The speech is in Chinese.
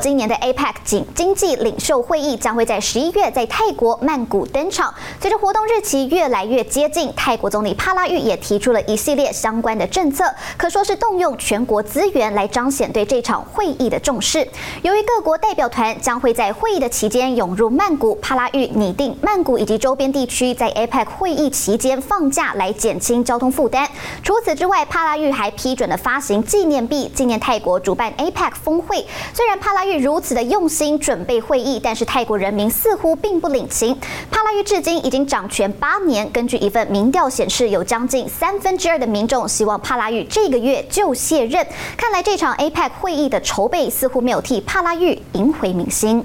今年的 APEC 经经济领袖会议将会在十一月在泰国曼谷登场。随着活动日期越来越接近，泰国总理帕拉育也提出了一系列相关的政策，可说是动用全国资源来彰显对这场会议的重视。由于各国代表团将会在会议的期间涌入曼谷，帕拉育拟定曼谷以及周边地区在 APEC 会议期间放假来减轻交通负担。除此之外，帕拉育还批准了发行纪念币，纪念泰国主办 APEC 峰会。虽然帕拉育如此的用心准备会议，但是泰国人民似乎并不领情。帕拉育至今已经掌权八年，根据一份民调显示，有将近三分之二的民众希望帕拉育这个月就卸任。看来这场 APEC 会议的筹备似乎没有替帕拉育赢回民心。